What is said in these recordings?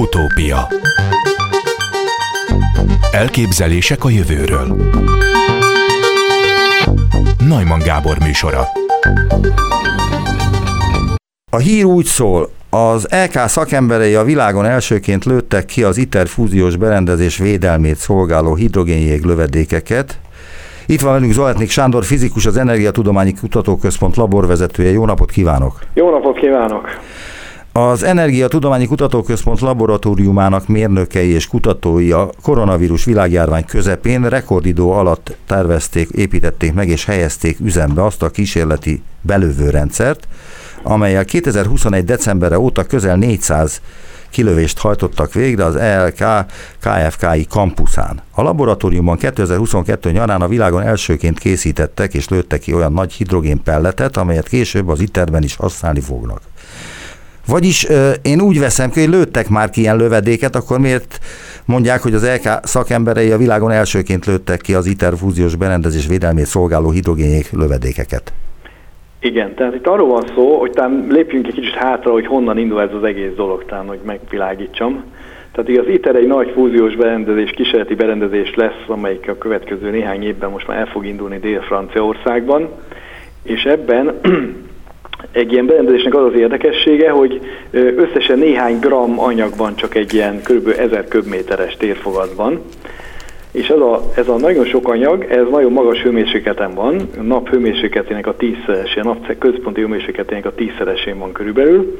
Utópia Elképzelések a jövőről Najman Gábor műsora A hír úgy szól, az LK szakemberei a világon elsőként lőttek ki az ITER fúziós berendezés védelmét szolgáló hidrogénjég lövedékeket. Itt van velünk Zoltnik Sándor, fizikus, az Energiatudományi Kutatóközpont laborvezetője. Jó napot kívánok! Jó napot kívánok! Az Energiatudományi Kutatóközpont laboratóriumának mérnökei és kutatói a koronavírus világjárvány közepén rekordidő alatt tervezték, építették meg és helyezték üzembe azt a kísérleti belövő rendszert, amelyel 2021. decemberre óta közel 400 kilövést hajtottak végre az ELK KFKI kampuszán. A laboratóriumban 2022 nyarán a világon elsőként készítettek és lőttek ki olyan nagy hidrogénpelletet, amelyet később az ITER-ben is használni fognak. Vagyis én úgy veszem hogy lőttek már ki ilyen lövedéket, akkor miért mondják, hogy az LK szakemberei a világon elsőként lőttek ki az ITER fúziós berendezés védelmét szolgáló hidrogénék lövedékeket? Igen, tehát itt arról van szó, hogy talán lépjünk egy kicsit hátra, hogy honnan indul ez az egész dolog, talán, hogy megvilágítsam. Tehát az ITER egy nagy fúziós berendezés, kísérleti berendezés lesz, amelyik a következő néhány évben most már el fog indulni Dél-Franciaországban, és ebben egy ilyen berendezésnek az az érdekessége, hogy összesen néhány gram anyag van csak egy ilyen kb. 1000 köbméteres térfogatban, és ez a, ez a nagyon sok anyag, ez nagyon magas hőmérsékleten van, a nap hőmérsékletének a tízszeresén, a nap központi hőmérsékletének a tízszeresén van körülbelül,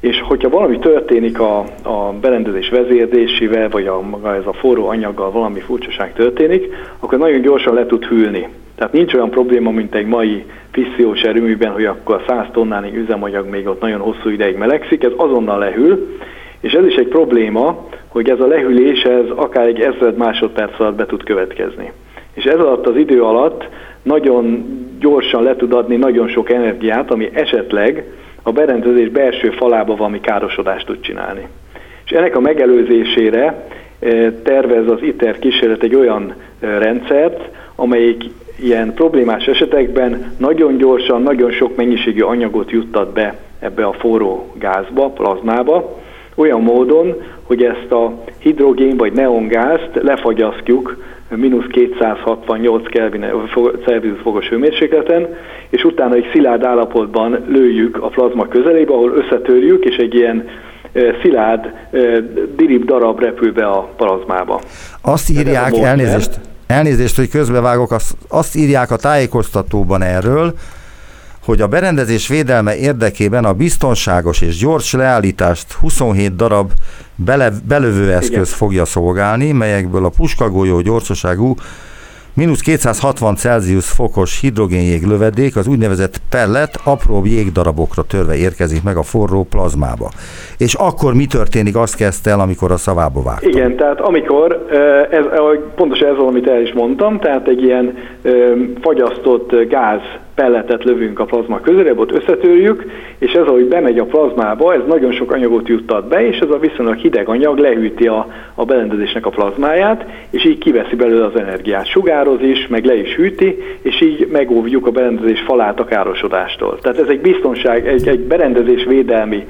és hogyha valami történik a, a berendezés vezérdésével, vagy a, maga ez a forró anyaggal valami furcsaság történik, akkor nagyon gyorsan le tud hűlni. Tehát nincs olyan probléma, mint egy mai fissziós erőműben, hogy akkor 100 tonnánig üzemanyag még ott nagyon hosszú ideig melegszik, ez azonnal lehűl, és ez is egy probléma, hogy ez a lehűlés ez akár egy ezred másodperc alatt be tud következni. És ez alatt az idő alatt nagyon gyorsan le tud adni nagyon sok energiát, ami esetleg a berendezés belső falába valami károsodást tud csinálni. És ennek a megelőzésére eh, tervez az ITER kísérlet egy olyan eh, rendszert, amelyik ilyen problémás esetekben nagyon gyorsan, nagyon sok mennyiségű anyagot juttat be ebbe a forró gázba, plazmába, olyan módon, hogy ezt a hidrogén vagy neongázt lefagyasztjuk mínusz 268 Kelvin, Celsius fokos hőmérsékleten, és utána egy szilárd állapotban lőjük a plazma közelébe, ahol összetörjük, és egy ilyen szilárd dirib darab repül be a plazmába. Azt írják, elnézést, elnézést, hogy közbevágok, azt, azt írják a tájékoztatóban erről, hogy a berendezés védelme érdekében a biztonságos és gyors leállítást 27 darab bele, belövőeszköz Igen. fogja szolgálni, melyekből a puskagolyó gyorsaságú mínusz 260 Celsius fokos hidrogénjég lövedék az úgynevezett pellet apró jégdarabokra törve érkezik meg a forró plazmába. És akkor mi történik, azt kezdte el, amikor a szavába vágtam. Igen, tehát amikor, ez, pontosan ez amit el is mondtam, tehát egy ilyen fagyasztott gáz pelletet lövünk a plazma közelébe, ott összetörjük, és ez, ahogy bemegy a plazmába, ez nagyon sok anyagot juttat be, és ez a viszonylag hideg anyag lehűti a, a berendezésnek a plazmáját, és így kiveszi belőle az energiát. Sugároz is, meg le is hűti, és így megóvjuk a berendezés falát a károsodástól. Tehát ez egy biztonság, egy, egy berendezés védelmi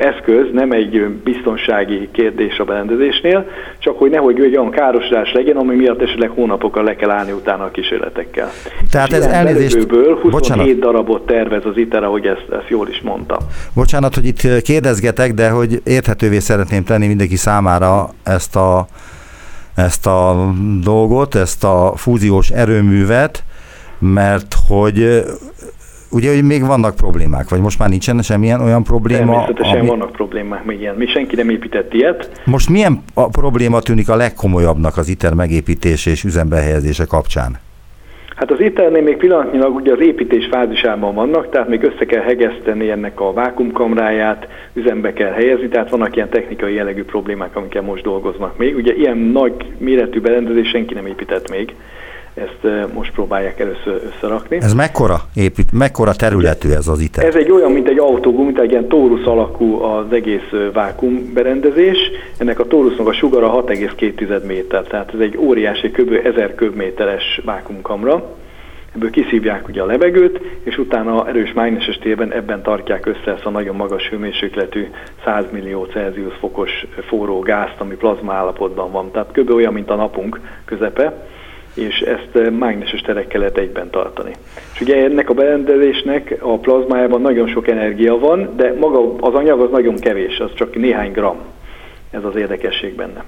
eszköz, nem egy biztonsági kérdés a berendezésnél, csak hogy nehogy egy olyan károsodás legyen, ami miatt esetleg hónapokkal le kell állni utána a kísérletekkel. Tehát és ez elnézést... 27 Bocsánat. darabot tervez az ITER, ahogy ezt, ezt jól is mondta. Bocsánat, hogy itt kérdezgetek, de hogy érthetővé szeretném tenni mindenki számára ezt a, ezt a dolgot, ezt a fúziós erőművet, mert hogy ugye, hogy még vannak problémák, vagy most már nincsen semmilyen olyan probléma? Természetesen ami... vannak problémák még ilyen. Mi senki nem épített ilyet. Most milyen a probléma tűnik a legkomolyabbnak az ITER megépítése és üzembe helyezése kapcsán? Hát az ételnél még pillanatnyilag ugye az építés fázisában vannak, tehát még össze kell hegeszteni ennek a vákumkamráját, üzembe kell helyezni, tehát vannak ilyen technikai jellegű problémák, amikkel most dolgoznak még. Ugye ilyen nagy méretű berendezés senki nem épített még, ezt most próbálják először összerakni. Ez mekkora, épít, mekkora területű ez az ITER? Ez egy olyan, mint egy autógum, mint egy ilyen tórusz alakú az egész vákum berendezés. Ennek a tórusznak a sugara 6,2 méter, tehát ez egy óriási, kb. 1000 köbméteres vákumkamra ebből kiszívják ugye a levegőt, és utána erős mágneses térben ebben tartják össze ezt a nagyon magas hőmérsékletű 100 millió Celsius fokos forró gázt, ami plazma állapotban van. Tehát kb. olyan, mint a napunk közepe, és ezt mágneses terekkel lehet egyben tartani. És ugye ennek a berendezésnek a plazmájában nagyon sok energia van, de maga az anyag az nagyon kevés, az csak néhány gram. Ez az érdekesség benne.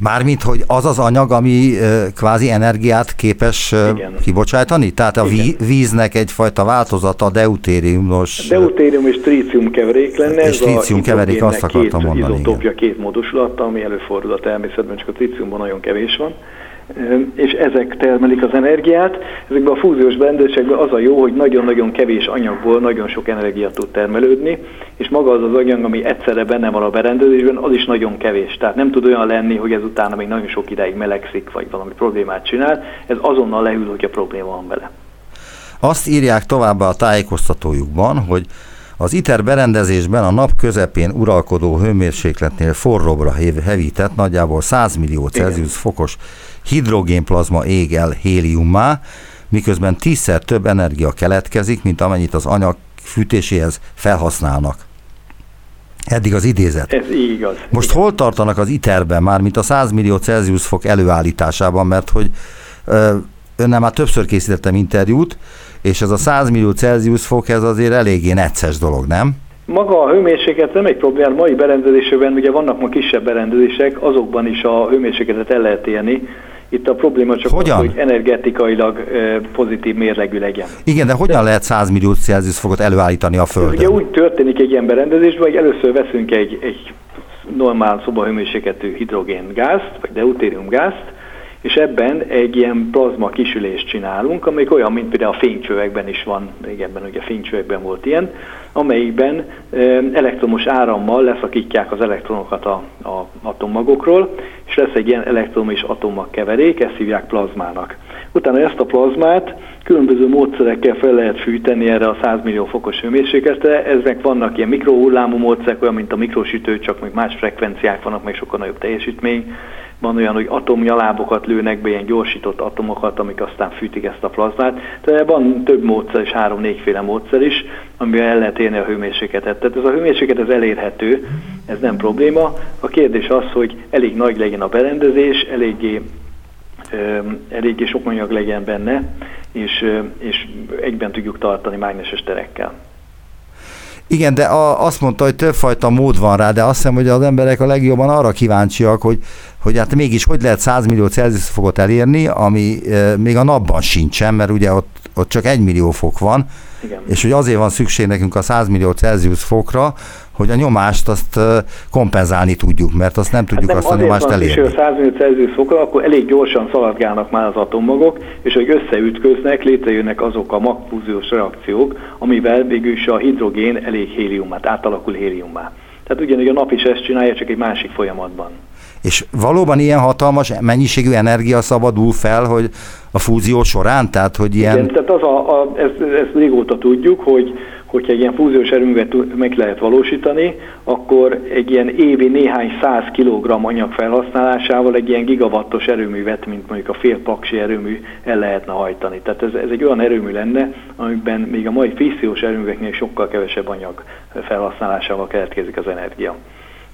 Mármint, hogy az az anyag, ami kvázi energiát képes Igen. kibocsátani? Tehát a Igen. víznek egyfajta változata deutériumos... Deutérium és trícium keverék lenne. És trícium keverék, azt akartam mondani. Két két módosulata, ami előfordul a természetben, csak a tríciumban nagyon kevés van és ezek termelik az energiát. Ezekben a fúziós berendezésekben az a jó, hogy nagyon-nagyon kevés anyagból nagyon sok energia tud termelődni, és maga az az anyag, ami egyszerre benne van a berendezésben, az is nagyon kevés. Tehát nem tud olyan lenni, hogy ez utána még nagyon sok ideig melegszik, vagy valami problémát csinál. Ez azonnal leül, hogyha probléma van vele. Azt írják továbbá a tájékoztatójukban, hogy az ITER berendezésben a nap közepén uralkodó hőmérsékletnél forróbbra hevített, nagyjából 100 millió Celsius fokos hidrogénplazma ég el héliummá, miközben tízszer több energia keletkezik, mint amennyit az anyag fűtéséhez felhasználnak. Eddig az idézet. Ez igaz. Most igen. hol tartanak az ITER-ben már, mint a 100 millió Celsius fok előállításában, mert hogy önnel már többször készítettem interjút, és ez a 100 millió Celsius fok, ez azért eléggé necces dolog, nem? Maga a hőmérséklet nem egy probléma, mai berendezésében ugye vannak ma kisebb berendezések, azokban is a hőmérsékletet el lehet élni. Itt a probléma csak hogyan? az, hogy energetikailag pozitív mérlegű legyen. Igen, de hogyan de, lehet 100 millió Celsius fokot előállítani a Földön? Ugye úgy történik egy ilyen berendezésben, hogy először veszünk egy, egy normál szobahőmérsékletű hidrogéngázt, vagy deutériumgázt, és ebben egy ilyen plazma kisülést csinálunk, amelyik olyan, mint például a fénycsövekben is van, régebben ugye fénycsövekben volt ilyen, amelyikben elektromos árammal leszakítják az elektronokat a, a atommagokról, és lesz egy ilyen elektrom és atommag keverék, ezt hívják plazmának. Utána ezt a plazmát különböző módszerekkel fel lehet fűteni erre a 100 millió fokos hőmérsékletre. Ezek vannak ilyen mikrohullámú módszerek, olyan, mint a mikrosütő, csak még más frekvenciák vannak, meg sokkal nagyobb teljesítmény. Van olyan, hogy atomnyalábokat lőnek be, ilyen gyorsított atomokat, amik aztán fűtik ezt a plazmát. Tehát van több módszer és három-négyféle módszer is, amivel el lehet érni a hőmérsékletet. Tehát ez a hőmérséklet ez elérhető, ez nem probléma. A kérdés az, hogy elég nagy legyen a berendezés, eléggé eléggé sok anyag legyen benne, és, és egyben tudjuk tartani mágneses terekkel. Igen, de azt mondta, hogy többfajta mód van rá, de azt hiszem, hogy az emberek a legjobban arra kíváncsiak, hogy, hogy hát mégis hogy lehet 100 millió Celsius fokot elérni, ami e, még a napban sincsen, mert ugye ott, ott csak 1 millió fok van, Igen. és hogy azért van szükség nekünk a 100 millió Celsius fokra, hogy a nyomást azt kompenzálni tudjuk, mert azt nem tudjuk hát nem, azt a nyomást elérni. Ha 100 millió Celsius fokra, akkor elég gyorsan szaladgálnak már az atommagok, és hogy összeütköznek, létrejönnek azok a magfúziós reakciók, amivel végül is a hidrogén elég héliumát, átalakul héliummá. Tehát ugyanúgy a nap is ezt csinálja, csak egy másik folyamatban. És valóban ilyen hatalmas mennyiségű energia szabadul fel, hogy a fúzió során? Tehát, hogy ilyen... Igen, tehát az a, a, ezt, ezt régóta tudjuk, hogy hogyha egy ilyen fúziós erőművet meg lehet valósítani, akkor egy ilyen évi néhány száz kilogramm anyag felhasználásával egy ilyen gigawattos erőművet, mint mondjuk a fél paksi erőmű el lehetne hajtani. Tehát ez, ez egy olyan erőmű lenne, amiben még a mai fíziós erőműveknél sokkal kevesebb anyag felhasználásával keletkezik az energia.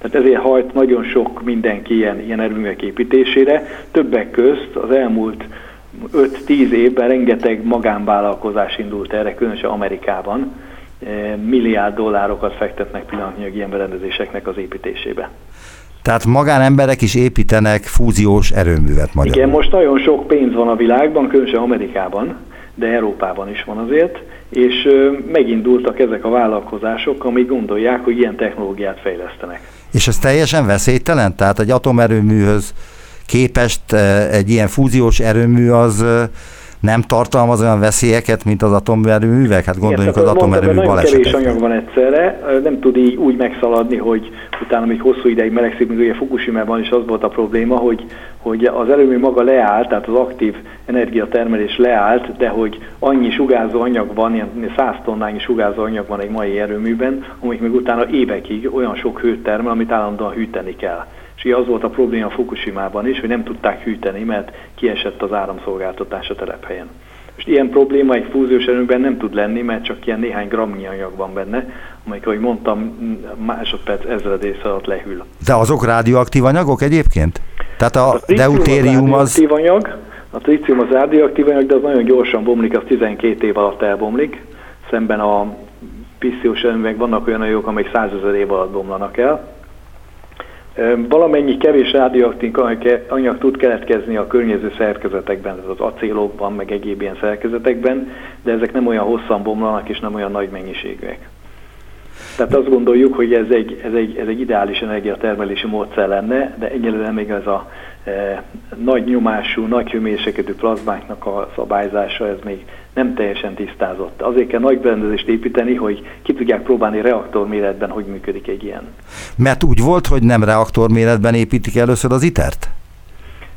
Tehát ezért hajt nagyon sok mindenki ilyen, ilyen erőművek építésére. Többek közt az elmúlt 5-10 évben rengeteg magánvállalkozás indult erre, különösen Amerikában, milliárd dollárokat fektetnek pillanatnyilag ilyen berendezéseknek az építésébe. Tehát magánemberek is építenek fúziós erőművet magyarul. Igen, most nagyon sok pénz van a világban, különösen Amerikában, de Európában is van azért, és megindultak ezek a vállalkozások, amik gondolják, hogy ilyen technológiát fejlesztenek. És ez teljesen veszélytelen? Tehát egy atomerőműhöz képest egy ilyen fúziós erőmű az nem tartalmaz olyan veszélyeket, mint az atomerőművek? Hát gondoljunk Igen, az atomerőmű baleseteket. Nagyon kevés anyag van egyszerre, nem tud így úgy megszaladni, hogy utána még hosszú ideig melegszik, mint ugye Fukushima-ban is az volt a probléma, hogy, hogy az erőmű maga leállt, tehát az aktív energiatermelés leállt, de hogy annyi sugárzó anyag van, ilyen 100 tonnányi sugárzó anyag van egy mai erőműben, amik még utána évekig olyan sok hőt termel, amit állandóan hűteni kell. És az volt a probléma Fukushima-ban is, hogy nem tudták hűteni, mert kiesett az áramszolgáltatás a telephelyen. És ilyen probléma egy fúziós erőben nem tud lenni, mert csak ilyen néhány gramnyi anyag van benne, amelyik, ahogy mondtam, másodperc ezredész alatt lehűl. De azok radioaktív anyagok egyébként? Tehát a, a deutérium az... anyag, a trícium az radioaktív anyag, de az nagyon gyorsan bomlik, az 12 év alatt elbomlik, szemben a pissziós erőművek vannak olyan anyagok, amelyek százezer év alatt bomlanak el. Valamennyi kevés rádióaktív anyag tud keletkezni a környező szerkezetekben, az acélokban, meg egyéb ilyen szerkezetekben, de ezek nem olyan hosszan bomlanak és nem olyan nagy mennyiségűek. Tehát azt gondoljuk, hogy ez egy, ez egy, ez egy ideális energiatermelési módszer lenne, de egyelőre még ez a e, nagy nyomású, nagy hőmérsékletű plazmáknak a szabályzása, ez még nem teljesen tisztázott. Azért kell nagy berendezést építeni, hogy ki tudják próbálni reaktorméretben, hogy működik egy ilyen. Mert úgy volt, hogy nem reaktorméretben építik először az ITER-t?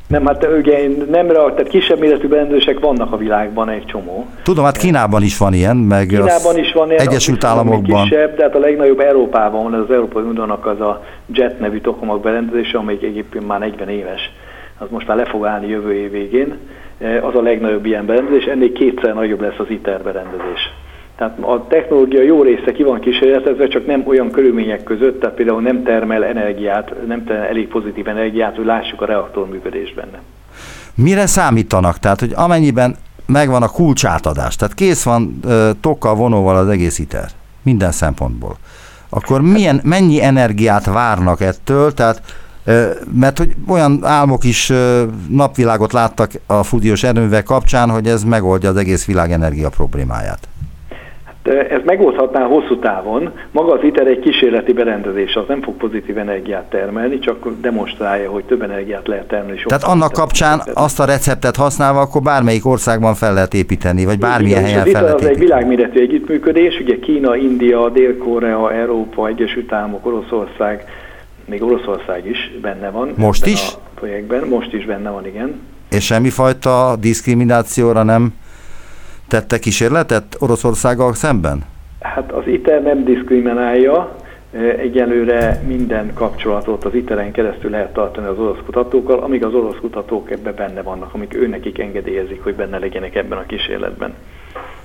Nem, hát ugye nem reaktor, tehát kisebb méretű berendezések vannak a világban egy csomó. Tudom, hát Kínában is van ilyen, meg Kínában is van ilyen, Egyesült Államokban. Kisebb, de hát a legnagyobb Európában van, az Európai Uniónak az a JET nevű tokamak berendezése, amelyik egyébként már 40 éves. Az most már le fog állni jövő év végén Eh, az a legnagyobb ilyen berendezés, ennél kétszer nagyobb lesz az ITER berendezés. Tehát a technológia jó része ki van kísérletezve, csak nem olyan körülmények között, tehát például nem termel energiát, nem termel elég pozitív energiát, hogy lássuk a reaktor működést benne. Mire számítanak? Tehát, hogy amennyiben megvan a kulcsátadás, tehát kész van tokkal, vonóval az egész ITER, minden szempontból, akkor milyen, mennyi energiát várnak ettől, tehát mert hogy olyan álmok is napvilágot láttak a fúziós erőművek kapcsán, hogy ez megoldja az egész világ energia problémáját. Hát, ez megoldhatná hosszú távon. Maga az ITER egy kísérleti berendezés, az nem fog pozitív energiát termelni, csak demonstrálja, hogy több energiát lehet termelni. Tehát annak kapcsán azt a receptet használva, akkor bármelyik országban fel lehet építeni, vagy bármilyen Igen, helyen fel lehet építeni. Ez egy világméretű együttműködés, ugye Kína, India, Dél-Korea, Európa, Egyesült Államok, Oroszország, még Oroszország is benne van. Most is? A projektben. Most is benne van, igen. És semmifajta diszkriminációra nem tette kísérletet Oroszországgal szemben? Hát az ITER nem diszkriminálja, egyelőre minden kapcsolatot az ITER-en keresztül lehet tartani az orosz kutatókkal, amíg az orosz kutatók ebben benne vannak, amik őnekik engedélyezik, hogy benne legyenek ebben a kísérletben.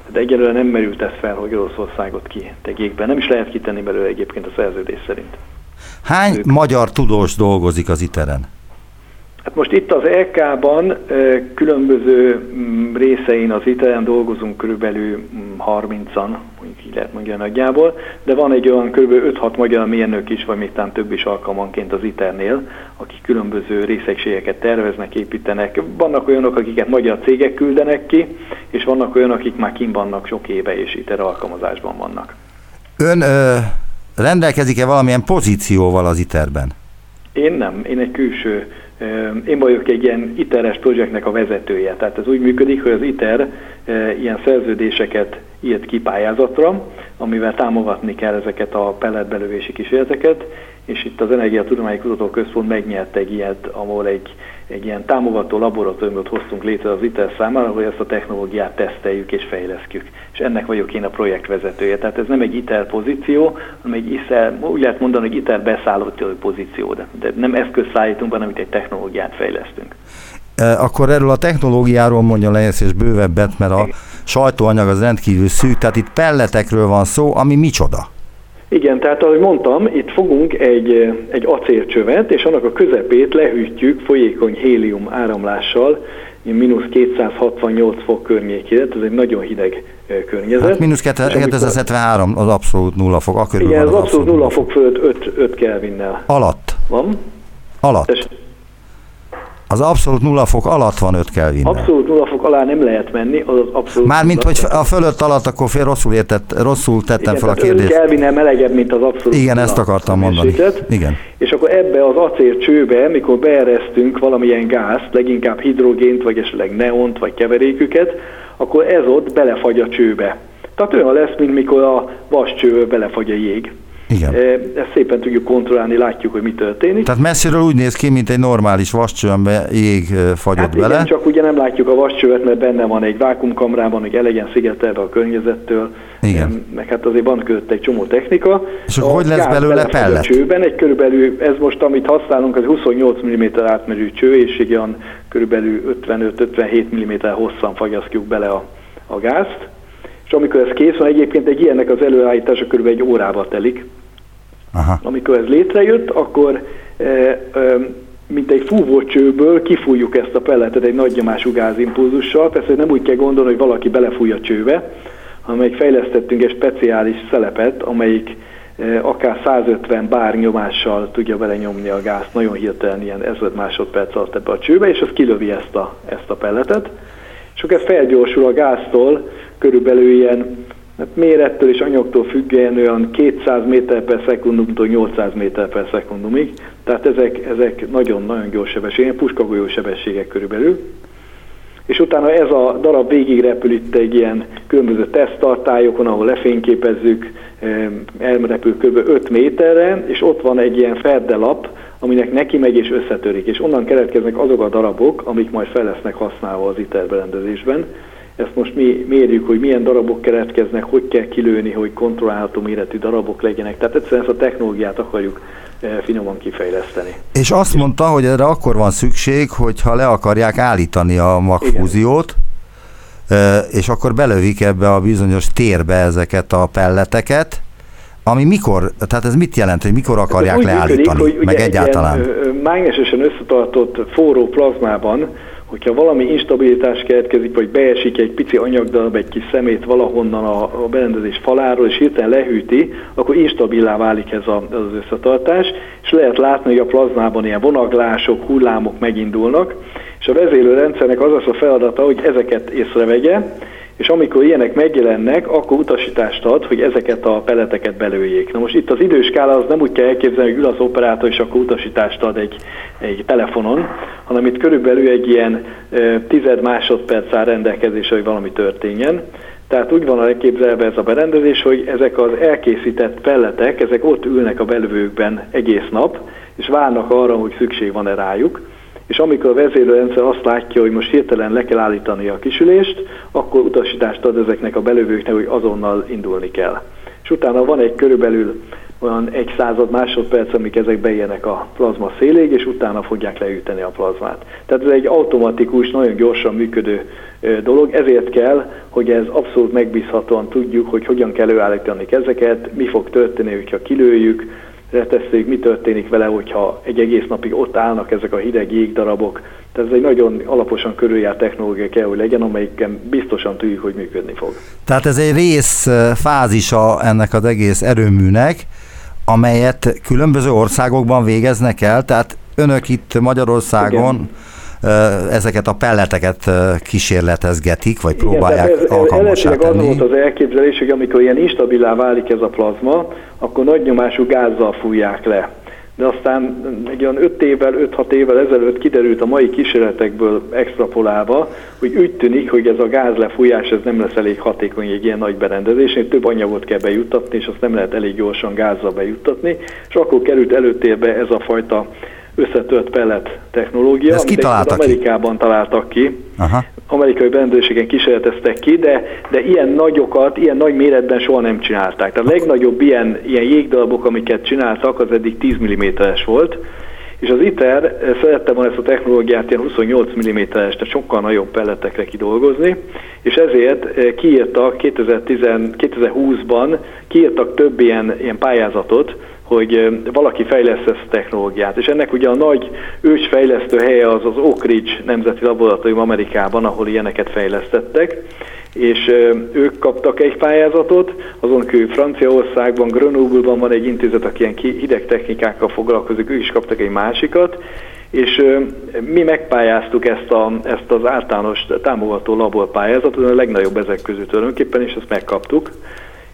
De egyelőre nem merült ez fel, hogy Oroszországot kitegyék be. Nem is lehet kitenni belőle egyébként a szerződés szerint. Hány ők. magyar tudós dolgozik az ITER-en? Hát most itt az EK-ban különböző mm, részein az ITER-en dolgozunk körülbelül 30-an, mm, mondjuk így lehet mondani nagyjából, de van egy olyan kb. 5-6 magyar mérnök is, vagy még talán több is alkalmanként az ITER-nél, akik különböző részegségeket terveznek, építenek. Vannak olyanok, akiket magyar cégek küldenek ki, és vannak olyanok, akik már kim vannak sok éve, és ITER alkalmazásban vannak. Ön ö, rendelkezik-e valamilyen pozícióval az ITER-ben? Én nem, én egy külső, én vagyok egy ilyen ITER-es projektnek a vezetője. Tehát ez úgy működik, hogy az ITER ilyen szerződéseket írt ki pályázatra, amivel támogatni kell ezeket a pelletbelövési kísérleteket, és itt az Energiatudományi Kutatóközpont megnyert egy ilyet, ahol egy, egy ilyen támogató laboratóriumot hoztunk létre az ITER számára, hogy ezt a technológiát teszteljük és fejlesztjük. És ennek vagyok én a projektvezetője. Tehát ez nem egy ITER pozíció, hanem egy ITER, úgy lehet mondani, hogy ITER beszállott pozíció, de, de nem eszközt szállítunk, hanem itt egy technológiát fejlesztünk. E, akkor erről a technológiáról mondja le és bővebbet, mert a sajtóanyag az rendkívül szűk, tehát itt pelletekről van szó, ami micsoda? Igen, tehát ahogy mondtam, itt fogunk egy, egy acélcsövet, és annak a közepét lehűtjük folyékony hélium áramlással, mínusz 268 fok környékére, ez egy nagyon hideg környezet. Hát mínusz 273 az abszolút nulla fok, akkor Igen, az, az abszolút nulla fok fölött 5, 5 Kelvinnel. Alatt? Van. Alatt? Tess, az abszolút nulla fok alatt van 5 Kelvin. Abszolút nulla fok alá nem lehet menni, az, az abszolút Mármint, hogy a fölött alatt, akkor fél rosszul, értett, rosszul tettem Igen, fel a kérdést. Kelvin melegebb, mint az abszolút Igen, ezt akartam mondani. Igen. És akkor ebbe az acélcsőbe, mikor beeresztünk valamilyen gázt, leginkább hidrogént, vagy esetleg neont, vagy keveréküket, akkor ez ott belefagy a csőbe. Tehát olyan lesz, mint mikor a vascső belefagy a jég. Igen. Ezt szépen tudjuk kontrollálni, látjuk, hogy mi történik. Tehát messziről úgy néz ki, mint egy normális vascső, amiben jég fagyott hát bele. Igen, csak ugye nem látjuk a vascsövet, mert benne van egy vákumkamrában, hogy elegen szigetelve a környezettől. Igen. Meg hát azért van között egy csomó technika. És akkor hogy lesz belőle pellet? A csőben egy körülbelül, ez most amit használunk, az 28 mm átmerő cső, és ilyen körülbelül 55-57 mm hosszan fagyasztjuk bele a a gázt, amikor ez kész van, egyébként egy ilyennek az előállítása kb. egy órába telik. Aha. Amikor ez létrejött, akkor e, e, mint egy fúvócsőből kifújjuk ezt a pelletet egy nagy nyomású gázimpulzussal. Persze nem úgy kell gondolni, hogy valaki belefúj a csőbe, hanem fejlesztettünk egy speciális szelepet, amelyik e, akár 150 bár nyomással tudja belenyomni a gázt, nagyon hirtelen ilyen 1000 másodperc alatt ebbe a csőbe, és az kilövi ezt a, ezt a pelletet. És akkor ez felgyorsul a gáztól, körülbelül ilyen hát mérettől és anyagtól függően olyan 200 méter per szekundumtól 800 méter per szekundumig, tehát ezek, ezek nagyon-nagyon gyors sebességek, puskagolyó sebességek körülbelül. És utána ez a darab végig repül itt egy ilyen különböző teszttartályokon, ahol lefényképezzük, elrepül kb. 5 méterre, és ott van egy ilyen ferdelap, aminek neki megy és összetörik, és onnan keletkeznek azok a darabok, amik majd fel lesznek használva az ITER berendezésben. Ezt most mi mérjük, hogy milyen darabok keletkeznek, hogy kell kilőni, hogy kontrollálható méretű darabok legyenek. Tehát egyszerűen ezt a technológiát akarjuk eh, finoman kifejleszteni. És azt mondta, hogy erre akkor van szükség, hogyha le akarják állítani a magfúziót, Igen. Eh, és akkor belövik ebbe a bizonyos térbe ezeket a pelleteket, ami mikor, tehát ez mit jelent, hogy mikor akarják leállítani, működik, hogy meg egyáltalán? Mágnesesen összetartott forró plazmában hogyha valami instabilitás keletkezik, vagy beesik egy pici anyagdarab, egy kis szemét valahonnan a, a berendezés faláról, és hirtelen lehűti, akkor instabilá válik ez a, az összetartás, és lehet látni, hogy a plazmában ilyen vonaglások, hullámok megindulnak, és a vezérlőrendszernek az az a feladata, hogy ezeket észrevegye, és amikor ilyenek megjelennek, akkor utasítást ad, hogy ezeket a peleteket belőjék. Na most itt az időskála az nem úgy kell elképzelni, hogy ül az operátor, és akkor utasítást ad egy, egy telefonon, hanem itt körülbelül egy ilyen e, tized másodperc áll rendelkezésre, hogy valami történjen. Tehát úgy van elképzelve ez a berendezés, hogy ezek az elkészített pelletek, ezek ott ülnek a belvőkben egész nap, és várnak arra, hogy szükség van-e rájuk és amikor a vezérőrendszer azt látja, hogy most hirtelen le kell állítani a kisülést, akkor utasítást ad ezeknek a belövőknek, hogy azonnal indulni kell. És utána van egy körülbelül olyan egy század másodperc, amik ezek beérnek a plazma széléig, és utána fogják leüteni a plazmát. Tehát ez egy automatikus, nagyon gyorsan működő dolog, ezért kell, hogy ez abszolút megbízhatóan tudjuk, hogy hogyan kell előállítani ezeket, mi fog történni, hogyha kilőjük, reteszték, mi történik vele, hogyha egy egész napig ott állnak ezek a hideg jégdarabok. Tehát ez egy nagyon alaposan körüljárt technológia kell, hogy legyen, amelyiken biztosan tudjuk, hogy működni fog. Tehát ez egy rész fázisa ennek az egész erőműnek, amelyet különböző országokban végeznek el, tehát önök itt Magyarországon Igen ezeket a pelleteket kísérletezgetik, vagy próbálják Igen, ez, alkalmasá tenni. az volt az elképzelés, hogy amikor ilyen instabilá válik ez a plazma, akkor nagy nyomású gázzal fújják le. De aztán egy olyan 5 évvel, 5-6 évvel ezelőtt kiderült a mai kísérletekből extrapolálva, hogy úgy tűnik, hogy ez a gázlefújás ez nem lesz elég hatékony egy ilyen nagy berendezésnél, több anyagot kell bejuttatni, és azt nem lehet elég gyorsan gázzal bejuttatni, és akkor került előtérbe ez a fajta összetört pellet technológia, amit Amerikában ki? találtak ki. Aha. Amerikai berendezésen kísérleteztek ki, de, de ilyen nagyokat, ilyen nagy méretben soha nem csinálták. Tehát a legnagyobb ilyen, ilyen jégdarabok, amiket csináltak, az eddig 10 mm-es volt, és az ITER eh, szerette volna ezt a technológiát ilyen 28 mm-es, tehát sokkal nagyobb pelletekre kidolgozni, és ezért eh, kiírtak 2010, 2020-ban kiírtak több ilyen, ilyen pályázatot, hogy valaki fejlesz ezt a technológiát. És ennek ugye a nagy ősfejlesztő helye az az Oak Ridge Nemzeti Laboratórium Amerikában, ahol ilyeneket fejlesztettek, és ők kaptak egy pályázatot, azon kívül Franciaországban, Grenoble-ban van egy intézet, aki ilyen hideg technikákkal foglalkozik, ők is kaptak egy másikat, és mi megpályáztuk ezt, a, ezt az általános támogató laborpályázatot, a legnagyobb ezek között tulajdonképpen, és ezt megkaptuk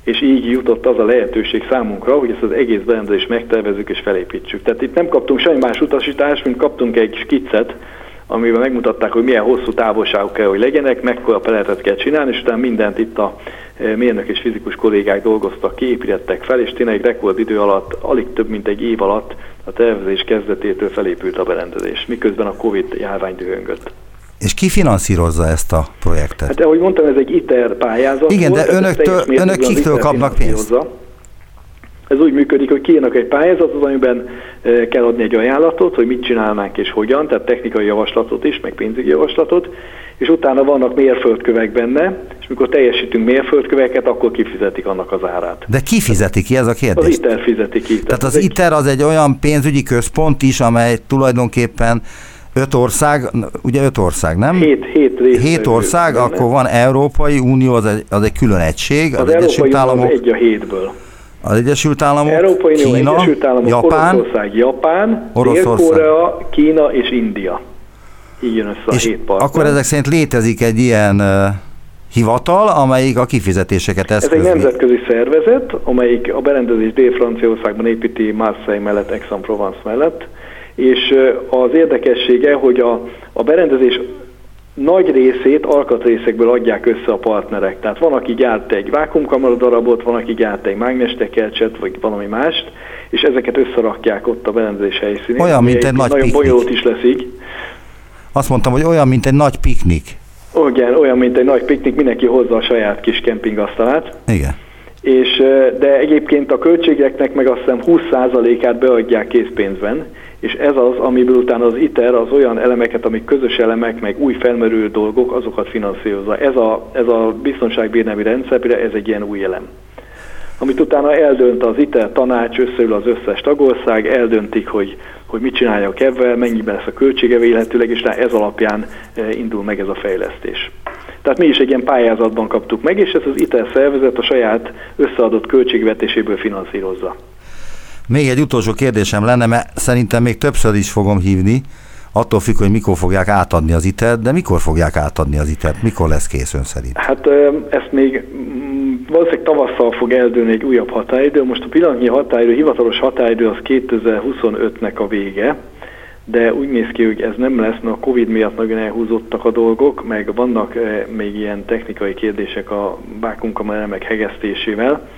és így jutott az a lehetőség számunkra, hogy ezt az egész berendezést megtervezzük és felépítsük. Tehát itt nem kaptunk semmi más utasítást, mint kaptunk egy skiccet, amiben megmutatták, hogy milyen hosszú távolságok kell, hogy legyenek, mekkora peletet kell csinálni, és utána mindent itt a e, mérnök és fizikus kollégák dolgoztak ki, fel, és tényleg rekordidő alatt, alig több mint egy év alatt a tervezés kezdetétől felépült a berendezés, miközben a Covid járvány dühöngött. És ki finanszírozza ezt a projektet? Hát ahogy mondtam, ez egy ITER pályázat Igen, volt, de önöktől, önök kiktől kapnak pénzt? Ez úgy működik, hogy kiírnak egy pályázatot, amiben kell adni egy ajánlatot, hogy mit csinálnánk és hogyan, tehát technikai javaslatot is, meg pénzügyi javaslatot, és utána vannak mérföldkövek benne, és mikor teljesítünk mérföldköveket, akkor kifizetik annak az árát. De ki fizeti ki, ez a kérdés? Az ITER fizeti ki. Tehát az ITER az egy olyan pénzügyi központ is, amely tulajdonképpen öt ország, ugye öt ország, nem? Hét, hét, rész hét ország, benne. akkor van Európai Unió, az egy, az egy külön egység. Az, az Európai Unió az egy a hétből. Az Egyesült Államok, Európai Unió, Kína, Egyesült Államok, Japán, Oroszország, Japán, Oroszország. Dél-Korea, Kína és India. Így jön össze a és hét partner. akkor ezek szerint létezik egy ilyen hivatal, amelyik a kifizetéseket eszközli. Ez egy nemzetközi szervezet, amelyik a berendezés Dél-Franciaországban építi Marseille mellett, Aix-en-Provence mellett, és az érdekessége, hogy a, a berendezés nagy részét alkatrészekből adják össze a partnerek. Tehát van, aki gyárt egy vákumkamera darabot, van, aki gyárt egy mágnestekercset, vagy valami mást, és ezeket összerakják ott a berendezés helyszínén. Olyan, mint egy, egy nagy Nagyon piknik. bonyolult is lesz így. Azt mondtam, hogy olyan, mint egy nagy piknik. Igen, olyan, mint egy nagy piknik, mindenki hozza a saját kis kempingasztalát. Igen. És, de egyébként a költségeknek meg azt hiszem 20%-át beadják készpénzben, és ez az, amiből utána az ITER az olyan elemeket, amik közös elemek, meg új felmerülő dolgok, azokat finanszírozza. Ez a, ez a biztonságbírnemi rendszer, ez egy ilyen új elem. Amit utána eldönt az ITER tanács, összeül az összes tagország, eldöntik, hogy, hogy mit csináljak ebben, mennyiben lesz a költsége véletőleg, és ez alapján indul meg ez a fejlesztés. Tehát mi is egy ilyen pályázatban kaptuk meg, és ez az ITER szervezet a saját összeadott költségvetéséből finanszírozza. Még egy utolsó kérdésem lenne, mert szerintem még többször is fogom hívni, attól függ, hogy mikor fogják átadni az ITER, de mikor fogják átadni az ITER, mikor lesz kész ön szerint? Hát ezt még mm, valószínűleg tavasszal fog eldőlni egy újabb határidő. Most a pillanatnyi határidő, hivatalos határidő az 2025-nek a vége, de úgy néz ki, hogy ez nem lesz, mert a Covid miatt nagyon elhúzottak a dolgok, meg vannak még ilyen technikai kérdések a vákumkamelemek hegesztésével,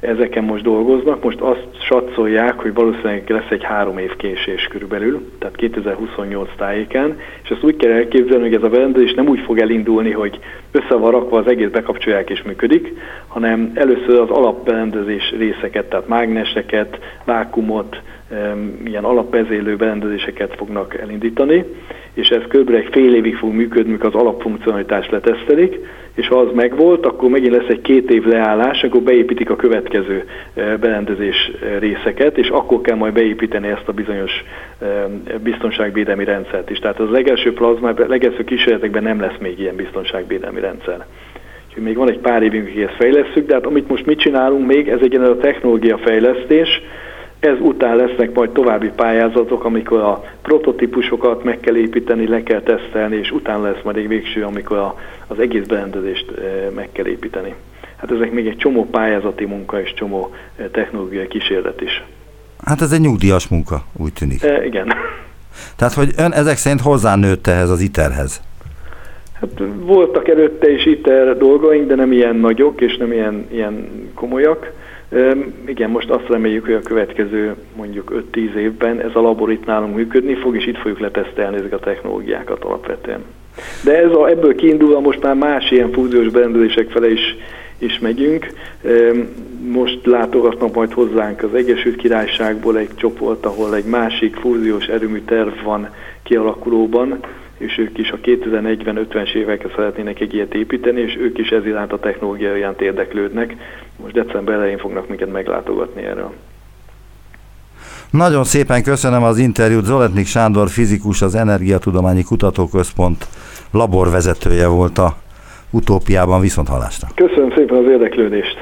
ezeken most dolgoznak. Most azt satszolják, hogy valószínűleg lesz egy három év késés körülbelül, tehát 2028 tájéken, és ezt úgy kell elképzelni, hogy ez a berendezés nem úgy fog elindulni, hogy össze van rakva, az egész bekapcsolják és működik, hanem először az alapberendezés részeket, tehát mágneseket, vákumot, ilyen alapvezélő berendezéseket fognak elindítani, és ez kb. egy fél évig fog működni, mikor az alapfunkcionalitást letesztelik, és ha az megvolt, akkor megint lesz egy két év leállás, akkor beépítik a következő berendezés részeket, és akkor kell majd beépíteni ezt a bizonyos biztonságvédelmi rendszert is. Tehát az legelső plazma, legelső kísérletekben nem lesz még ilyen biztonságvédelmi rendszer. Úgyhogy még van egy pár évünk, hogy ezt fejlesztjük, de hát amit most mit csinálunk még, ez egy a technológia fejlesztés, ez után lesznek majd további pályázatok, amikor a prototípusokat meg kell építeni, le kell tesztelni, és utána lesz majd egy végső, amikor a, az egész berendezést meg kell építeni. Hát ezek még egy csomó pályázati munka és csomó technológiai kísérlet is. Hát ez egy nyugdíjas munka, úgy tűnik. E, igen. Tehát, hogy ön ezek szerint hozzánőtt ehhez az ITER-hez? Hát voltak előtte is ITER dolgaink, de nem ilyen nagyok és nem ilyen, ilyen komolyak. Igen, most azt reméljük, hogy a következő mondjuk 5-10 évben ez a labor itt nálunk működni fog, és itt fogjuk letesztelni ezeket a technológiákat alapvetően. De ez a, ebből kiindulva most már más ilyen fúziós berendezések fele is, is megyünk. Most látogatnak majd hozzánk az Egyesült Királyságból egy csoport, ahol egy másik fúziós erőmű terv van kialakulóban, és ők is a 2040-50-es évekre szeretnének egy ilyet építeni, és ők is ez iránt a technológia iránt érdeklődnek. Most december elején fognak minket meglátogatni erről. Nagyon szépen köszönöm az interjút. Zoletnik Sándor fizikus, az Energiatudományi Kutatóközpont laborvezetője volt a utópiában viszont halásra. Köszönöm szépen az érdeklődést.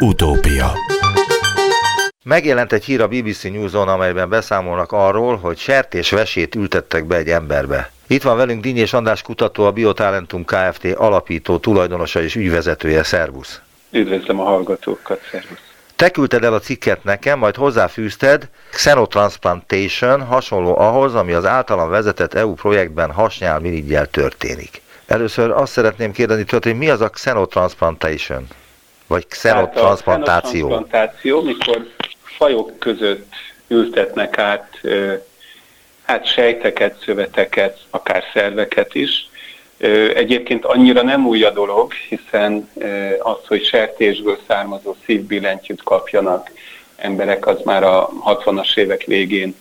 Utópia Megjelent egy hír a BBC News-on, amelyben beszámolnak arról, hogy sertésvesét ültettek be egy emberbe. Itt van velünk Dinyés András kutató, a Biotalentum Kft. alapító, tulajdonosa és ügyvezetője. Szervusz! Üdvözlöm a hallgatókat, szervusz! Te küldted el a cikket nekem, majd hozzáfűzted Xenotransplantation hasonló ahhoz, ami az általam vezetett EU projektben hasnyál mirigyel történik. Először azt szeretném kérdezni tőled, hogy mi az a Xenotransplantation? Vagy xenotransplantáció? Hát a xenotransplantáció, mikor fajok között ültetnek át hát sejteket, szöveteket, akár szerveket is. Egyébként annyira nem új a dolog, hiszen az, hogy sertésből származó szívbillentyűt kapjanak emberek, az már a 60-as évek végén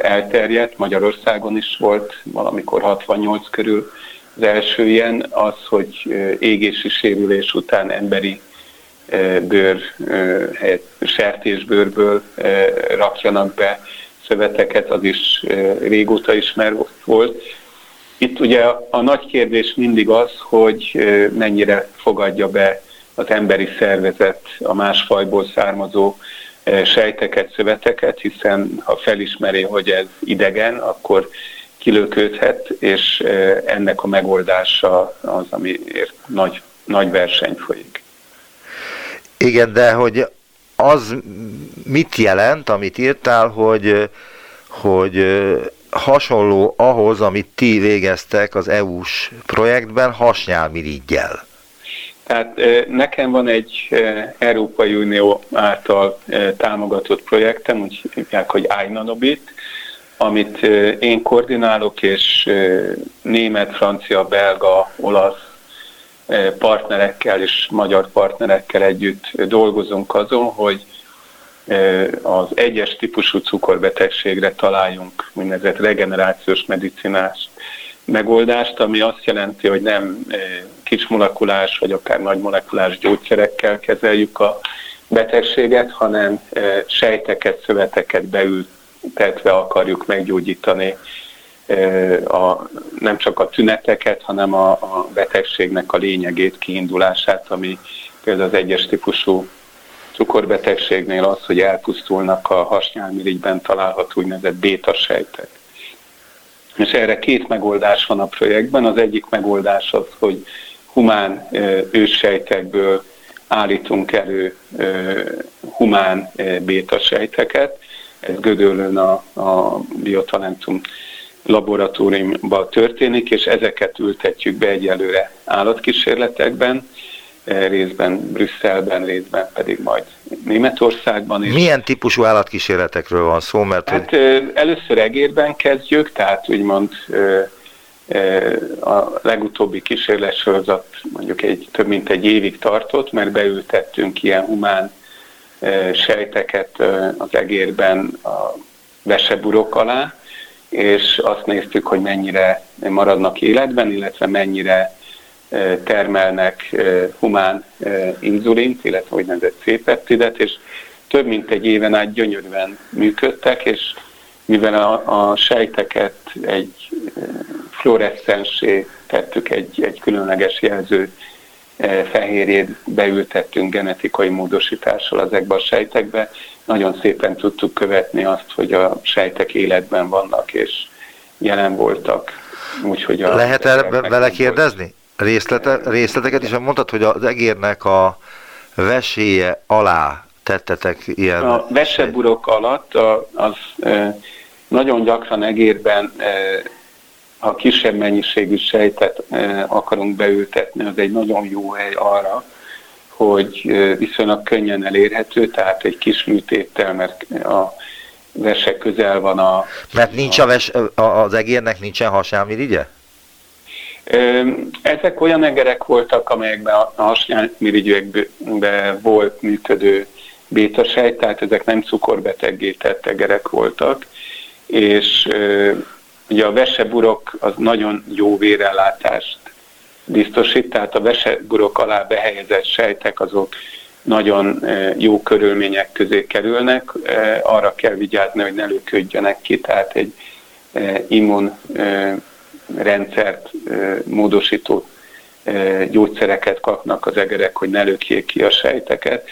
elterjedt, Magyarországon is volt valamikor 68 körül az első ilyen, az, hogy égési sérülés után emberi bőr, sertésbőrből rakjanak be szöveteket, az is régóta ismer volt. Itt ugye a nagy kérdés mindig az, hogy mennyire fogadja be az emberi szervezet a másfajból származó sejteket, szöveteket, hiszen ha felismeri, hogy ez idegen, akkor kilőködhet, és ennek a megoldása az, amiért nagy, nagy verseny folyik. Igen, de hogy az mit jelent, amit írtál, hogy, hogy hasonló ahhoz, amit ti végeztek az EU-s projektben hasnyálmirigyel? Tehát nekem van egy Európai Unió által támogatott projektem, úgy hívják, hogy iNanobit, amit én koordinálok, és német, francia, belga, olasz partnerekkel és magyar partnerekkel együtt dolgozunk azon, hogy az egyes típusú cukorbetegségre találjunk úgynevezett regenerációs medicinás megoldást, ami azt jelenti, hogy nem kis molekulás vagy akár nagy molekulás gyógyszerekkel kezeljük a betegséget, hanem sejteket, szöveteket beültetve akarjuk meggyógyítani a, nem csak a tüneteket, hanem a, a betegségnek a lényegét, kiindulását, ami például az egyes típusú cukorbetegségnél az, hogy elpusztulnak a hasnyálmirigyben található úgynevezett béta sejtek. És erre két megoldás van a projektben. Az egyik megoldás az, hogy humán őssejtekből állítunk elő humán béta sejteket. Ez Gödöllön a, a Biotalentum laboratóriumban történik, és ezeket ültetjük be egyelőre állatkísérletekben, eh, részben Brüsszelben, részben pedig majd Németországban is. Milyen típusú állatkísérletekről van szó? Mert hát hogy... először egérben kezdjük, tehát úgymond a legutóbbi kísérletsorozat mondjuk egy, több mint egy évig tartott, mert beültettünk ilyen humán sejteket az egérben a veseburok alá, és azt néztük, hogy mennyire maradnak életben, illetve mennyire termelnek humán inzulint, illetve úgynevezett C-peptidet, és több mint egy éven át gyönyörűen működtek, és mivel a, a sejteket egy fluoreszcensé tettük, egy, egy különleges jelző fehérjét beültettünk genetikai módosítással ezekbe a sejtekbe, nagyon szépen tudtuk követni azt, hogy a sejtek életben vannak és jelen voltak. Úgyhogy a Lehet el vele kérdezni? Részlete, részleteket is mondtad, hogy az egérnek a veséje alá tettetek ilyen... A veseburok alatt az nagyon gyakran egérben ha kisebb mennyiségű sejtet akarunk beültetni, az egy nagyon jó hely arra, hogy viszonylag könnyen elérhető, tehát egy kis műtéttel, mert a vese közel van a... Mert nincs a, ves, az egérnek nincsen hasnyálmirigye? Ezek olyan egerek voltak, amelyekben a hasnyálmirigyekben volt működő bétasejt, tehát ezek nem cukorbeteggé tett egerek voltak, és ugye a veseburok az nagyon jó vérellátást biztosít, tehát a veseburok alá behelyezett sejtek azok nagyon e, jó körülmények közé kerülnek, e, arra kell vigyázni, hogy ne lőködjenek ki, tehát egy e, immun rendszert módosító gyógyszereket kapnak az egerek, hogy ne lökjék ki a sejteket.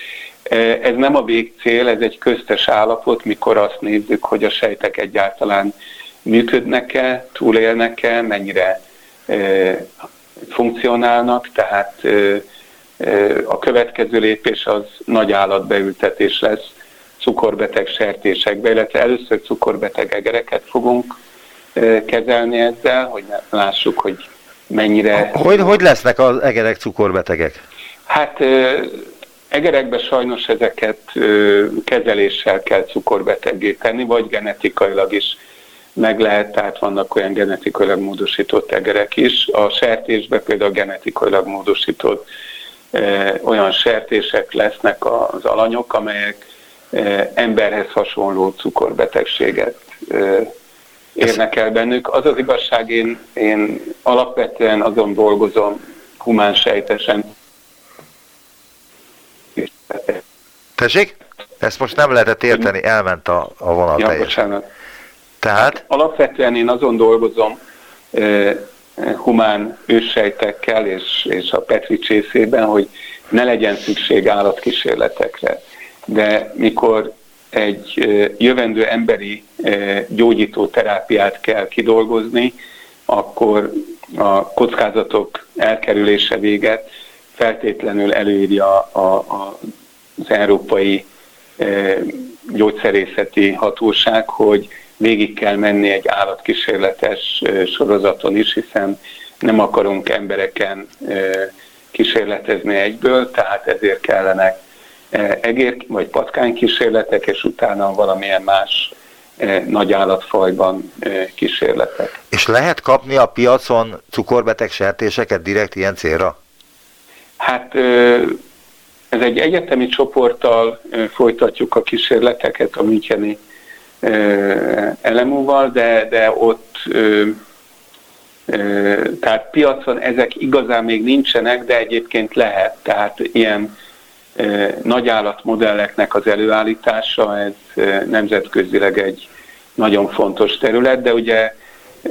Ez nem a végcél, ez egy köztes állapot, mikor azt nézzük, hogy a sejtek egyáltalán működnek-e, túlélnek-e, mennyire funkcionálnak, tehát a következő lépés az nagy állatbeültetés lesz cukorbeteg sertésekbe, illetve először cukorbeteg egereket fogunk kezelni ezzel, hogy lássuk, hogy mennyire... Hogy, hogy lesznek az egerek cukorbetegek? Hát egerekbe sajnos ezeket kezeléssel kell cukorbeteggé tenni, vagy genetikailag is meg lehet, tehát vannak olyan genetikailag módosított egerek is. A sertésben például genetikailag módosított e, olyan sertések lesznek az alanyok, amelyek emberhez hasonló cukorbetegséget érnek el bennük. Az az igazság, én, én alapvetően azon dolgozom humán sejtesen. Tessék? Ezt most nem lehetett érteni, elment a, a vonal ja, teljesen. Bocsánat. Tehát? Alapvetően én azon dolgozom humán őssejtekkel és, és a Petri csészében, hogy ne legyen szükség állatkísérletekre. De mikor egy jövendő emberi gyógyító terápiát kell kidolgozni, akkor a kockázatok elkerülése véget feltétlenül előírja a, a, az Európai Gyógyszerészeti Hatóság, hogy végig kell menni egy állatkísérletes sorozaton is, hiszen nem akarunk embereken kísérletezni egyből, tehát ezért kellenek egér vagy patkány kísérletek, és utána valamilyen más nagy állatfajban kísérletek. És lehet kapni a piacon cukorbeteg sertéseket direkt ilyen célra? Hát ez egy egyetemi csoporttal folytatjuk a kísérleteket a Müncheni elemúval, de, de ott tehát piacon ezek igazán még nincsenek, de egyébként lehet. Tehát ilyen nagy állatmodelleknek az előállítása, ez nemzetközileg egy nagyon fontos terület, de ugye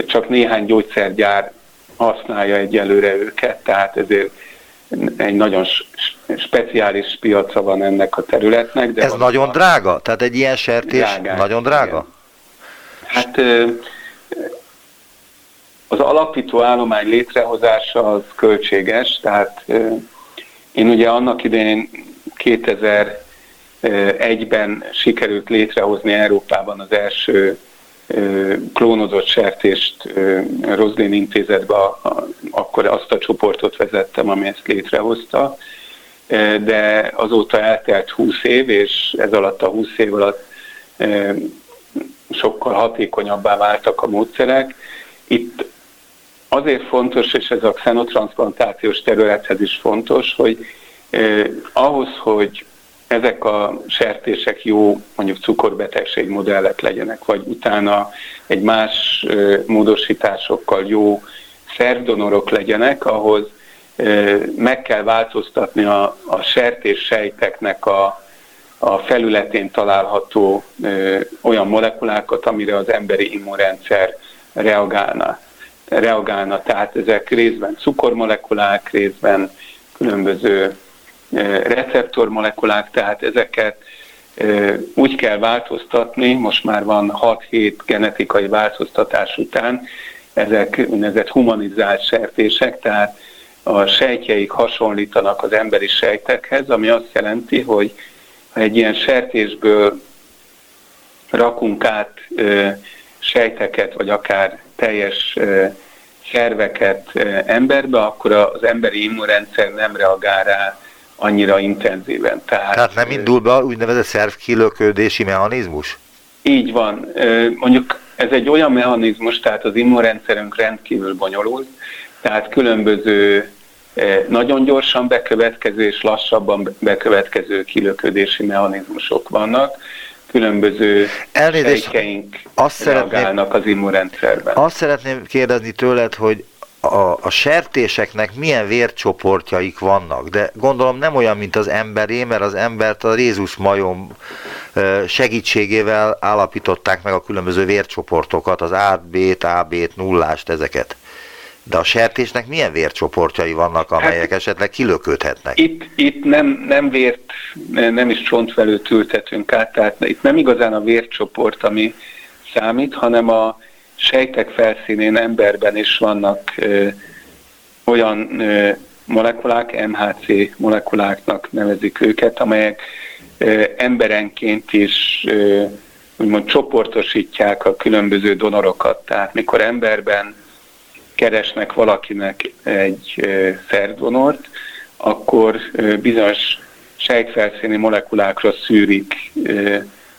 csak néhány gyógyszergyár használja egyelőre őket, tehát ezért egy nagyon speciális piaca van ennek a területnek. De Ez nagyon drága? Tehát egy ilyen sertés drágán, nagyon drága? Igen. Hát az alapító állomány létrehozása az költséges, tehát én ugye annak idején 2001-ben sikerült létrehozni Európában az első klónozott sertést Roslin intézetbe, akkor azt a csoportot vezettem, ami ezt létrehozta, de azóta eltelt 20 év, és ez alatt a 20 év alatt sokkal hatékonyabbá váltak a módszerek. Itt azért fontos, és ez a xenotransplantációs területhez is fontos, hogy eh, ahhoz, hogy ezek a sertések jó mondjuk cukorbetegség modellek legyenek, vagy utána egy más módosításokkal jó szervdonorok legyenek, ahhoz meg kell változtatni a, a sertés sejteknek a, a felületén található ö, olyan molekulákat, amire az emberi immunrendszer reagálna reagálna. Tehát ezek részben cukormolekulák, részben különböző receptormolekulák, tehát ezeket úgy kell változtatni, most már van 6-7 genetikai változtatás után, ezek úgynevezett humanizált sertések, tehát a sejtjeik hasonlítanak az emberi sejtekhez, ami azt jelenti, hogy ha egy ilyen sertésből rakunk át sejteket, vagy akár teljes szerveket emberbe, akkor az emberi immunrendszer nem reagál rá annyira intenzíven. Tehát, Tehát nem indul be úgynevezett szervkilöködési mechanizmus? Így van. Mondjuk ez egy olyan mechanizmus, tehát az immunrendszerünk rendkívül bonyolult, tehát különböző nagyon gyorsan bekövetkező és lassabban bekövetkező kilöködési mechanizmusok vannak különböző Elnézést, sejkeink azt reagálnak az immunrendszerben. Azt szeretném kérdezni tőled, hogy a, a sertéseknek milyen vércsoportjaik vannak, de gondolom nem olyan, mint az emberé, mert az embert a Rézus majom segítségével állapították meg a különböző vércsoportokat, az A, B, A, B, nullást, ezeket. De a sertésnek milyen vércsoportjai vannak, amelyek hát, esetleg kilöködhetnek? Itt, itt nem, nem vért, nem is csontvelőt ültetünk át, tehát itt nem igazán a vércsoport, ami számít, hanem a sejtek felszínén emberben is vannak ö, olyan ö, molekulák, MHC molekuláknak nevezik őket, amelyek ö, emberenként is ö, úgymond csoportosítják a különböző donorokat. Tehát mikor emberben keresnek valakinek egy szervdonort, akkor bizonyos sejtfelszíni molekulákra szűrik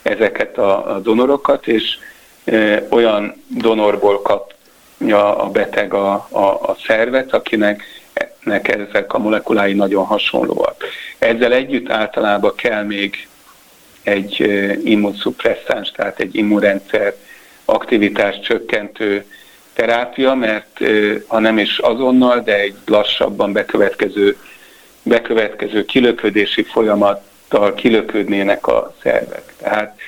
ezeket a donorokat, és olyan donorból kapja a beteg a, a, a szervet, akinek nek ezek a molekulái nagyon hasonlóak. Ezzel együtt általában kell még egy immunszupresszáns, tehát egy immunrendszer aktivitás csökkentő terápia, mert ha nem is azonnal, de egy lassabban bekövetkező, bekövetkező kilöködési folyamattal kilöködnének a szervek. Tehát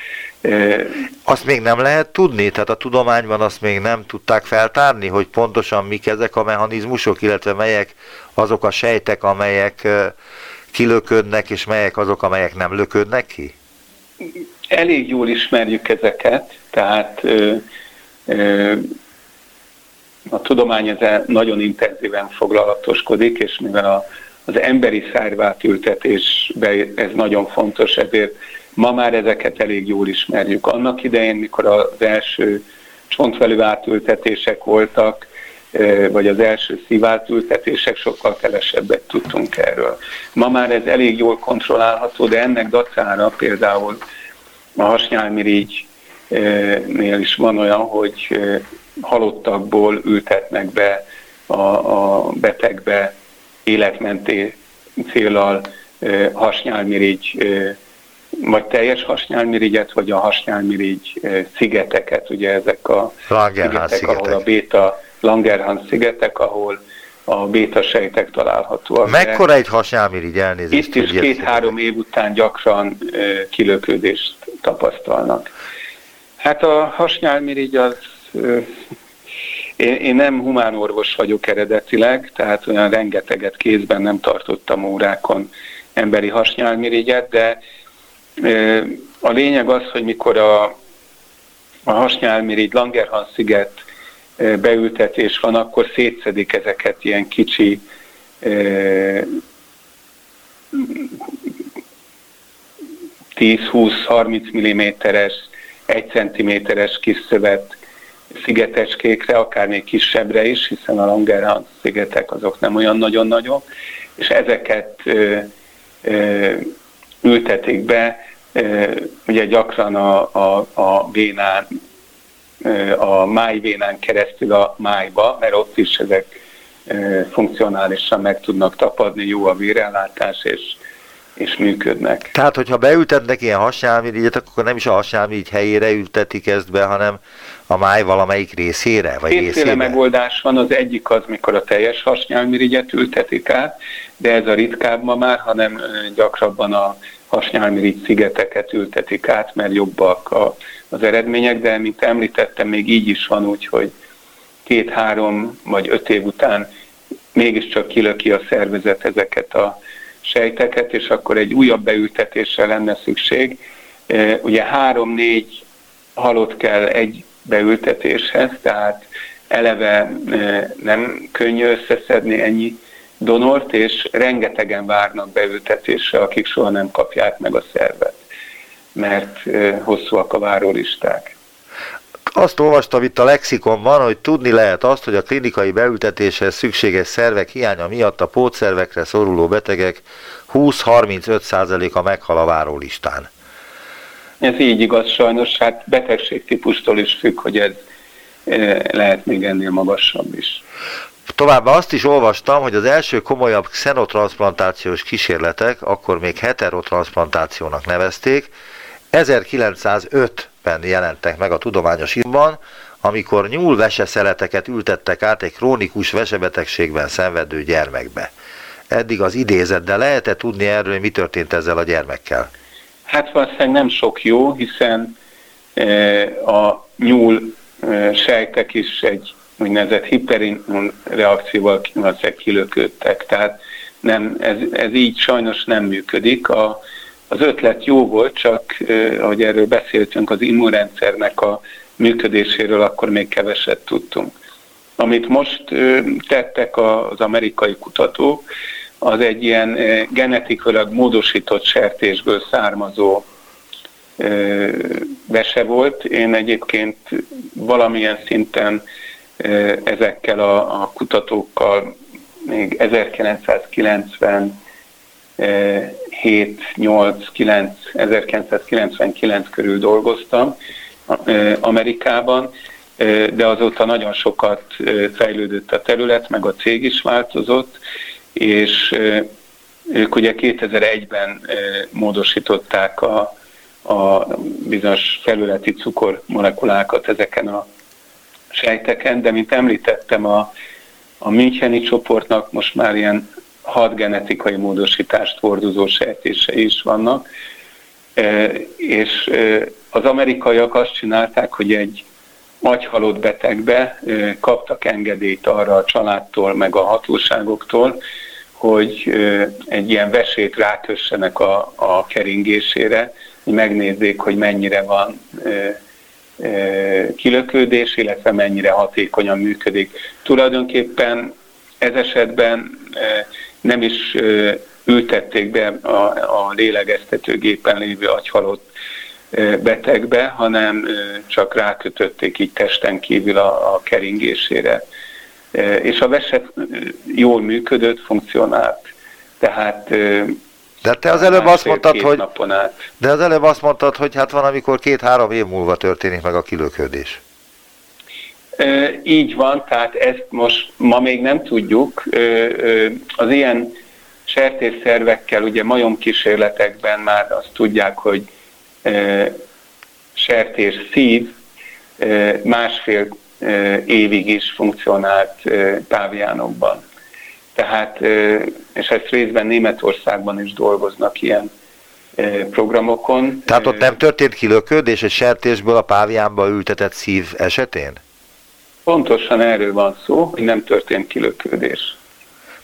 azt még nem lehet tudni, tehát a tudományban azt még nem tudták feltárni, hogy pontosan mik ezek a mechanizmusok, illetve melyek azok a sejtek, amelyek kilöködnek, és melyek azok, amelyek nem löködnek ki? Elég jól ismerjük ezeket, tehát ö, ö, a tudomány ezzel nagyon intenzíven foglalatoskodik, és mivel a, az emberi szárvátültetésben ez nagyon fontos, ezért ma már ezeket elég jól ismerjük. Annak idején, mikor az első csontvelő átültetések voltak, vagy az első szívátültetések, sokkal kevesebbet tudtunk erről. Ma már ez elég jól kontrollálható, de ennek dacára például a hasnyálmirigynél is van olyan, hogy halottakból ültetnek be a, a betegbe életmenté célral hasnyálmirigy vagy teljes hasnyálmirigyet, vagy a hasnyálmirigy szigeteket, ugye ezek a szigetek, szigetek, ahol a béta Langerhans szigetek, ahol a béta sejtek találhatóak. Mekkora egy hasnyálmirigy elnézést? Itt is két-három év után gyakran kilöködést tapasztalnak. Hát a hasnyálmirigy az én, én nem humán orvos vagyok eredetileg, tehát olyan rengeteget kézben nem tartottam órákon emberi hasnyálmirigyet, de a lényeg az, hogy mikor a, a hasnyálmirigy Langerhans sziget beültetés van, akkor szétszedik ezeket ilyen kicsi 10-20-30 mm-es, 1 cm-es kis szövet szigetecskékre, akár még kisebbre is, hiszen a Langerhans szigetek azok nem olyan nagyon nagyok, és ezeket ö, ö, ültetik be, ugye gyakran a, a, a vénán, a májvénán keresztül a májba, mert ott is ezek funkcionálisan meg tudnak tapadni, jó a vérellátás, és és működnek. Tehát, hogyha beültetnek ilyen hasnyálmirigyet, akkor nem is a hasnyálmirigy helyére ültetik ezt be, hanem a máj valamelyik részére? Vagy Kétféle részére? megoldás van, az egyik az, mikor a teljes hasnyálmirigyet ültetik át, de ez a ritkább ma már, hanem gyakrabban a hasnyálmirigy szigeteket ültetik át, mert jobbak a, az eredmények, de mint említettem, még így is van úgy, hogy két-három vagy öt év után mégiscsak kilöki a szervezet ezeket a sejteket, és akkor egy újabb beültetésre lenne szükség. Ugye három-négy halott kell egy beültetéshez, tehát eleve nem könnyű összeszedni ennyi donort, és rengetegen várnak beültetésre, akik soha nem kapják meg a szervet, mert hosszúak a várólisták. Azt olvastam itt a lexikonban, hogy tudni lehet azt, hogy a klinikai beültetéshez szükséges szervek hiánya miatt a pótszervekre szoruló betegek 20-35%-a meghal a várólistán. Ez így igaz sajnos, hát betegségtípustól is függ, hogy ez e, lehet még ennél magasabb is. Továbbá azt is olvastam, hogy az első komolyabb xenotransplantációs kísérletek, akkor még heterotransplantációnak nevezték, 1905-ben jelentek meg a tudományos írban, amikor nyúlveseszeleteket ültettek át egy krónikus vesebetegségben szenvedő gyermekbe. Eddig az idézet, de lehet-e tudni erről, hogy mi történt ezzel a gyermekkel? Hát valószínűleg nem sok jó, hiszen e, a nyúl e, sejtek is egy úgynevezett hiperimmun reakcióval valószínűleg kilöködtek. Tehát nem, ez, ez így sajnos nem működik. A, az ötlet jó volt, csak ahogy erről beszéltünk, az immunrendszernek a működéséről akkor még keveset tudtunk. Amit most tettek az amerikai kutatók, az egy ilyen genetikailag módosított sertésből származó vese volt. Én egyébként valamilyen szinten ezekkel a kutatókkal még 1990 7, 8, 9, 1999 körül dolgoztam Amerikában, de azóta nagyon sokat fejlődött a terület, meg a cég is változott, és ők ugye 2001-ben módosították a, a bizonyos felületi cukormolekulákat ezeken a sejteken, de mint említettem, a, a Müncheni csoportnak most már ilyen hat genetikai módosítást hordozó sejtése is vannak, e, és e, az amerikaiak azt csinálták, hogy egy agyhalott betegbe e, kaptak engedélyt arra a családtól, meg a hatóságoktól, hogy egy ilyen vesét rákössenek a, a keringésére, hogy megnézzék, hogy mennyire van kilökődés, illetve mennyire hatékonyan működik. Tulajdonképpen ez esetben nem is ültették be a, a lélegeztetőgépen lévő agyhalott betegbe, hanem csak rákötötték így testen kívül a, a keringésére. És a veset jól működött, funkcionált. Tehát de te az előbb azt mondtad, hogy de az előbb azt mondtad, hogy hát van, amikor két-három év múlva történik meg a kilöködés. Így van, tehát ezt most ma még nem tudjuk. Az ilyen sertésszervekkel, ugye majomkísérletekben már azt tudják, hogy sertés szív másfél évig is funkcionált távjánokban. Tehát, és ezt részben Németországban is dolgoznak ilyen programokon. Tehát ott nem történt kilöködés egy sertésből a páviánba ültetett szív esetén? Pontosan erről van szó, hogy nem történt kilöködés.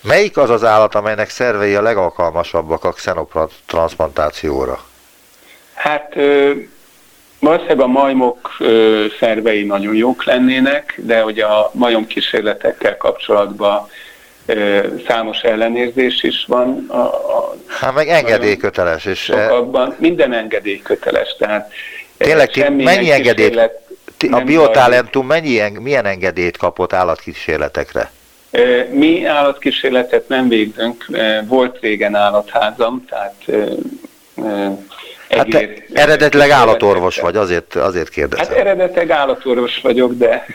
Melyik az az állat, amelynek szervei a legalkalmasabbak a xenotransplantációra? Hát valószínűleg a majmok szervei nagyon jók lennének, de ugye a majom kísérletekkel kapcsolatban számos ellenérzés is van. A, a hát meg engedélyköteles is. Sokakban, minden engedélyköteles, tehát Tényleg, ti mennyi engedélyt, a biotalentum mennyi, milyen engedélyt kapott állatkísérletekre? Mi állatkísérletet nem végzünk, volt régen állatházam, tehát Hát te eredetileg állatorvos vagy, azért, azért kérdezem. Hát eredetileg állatorvos vagyok, de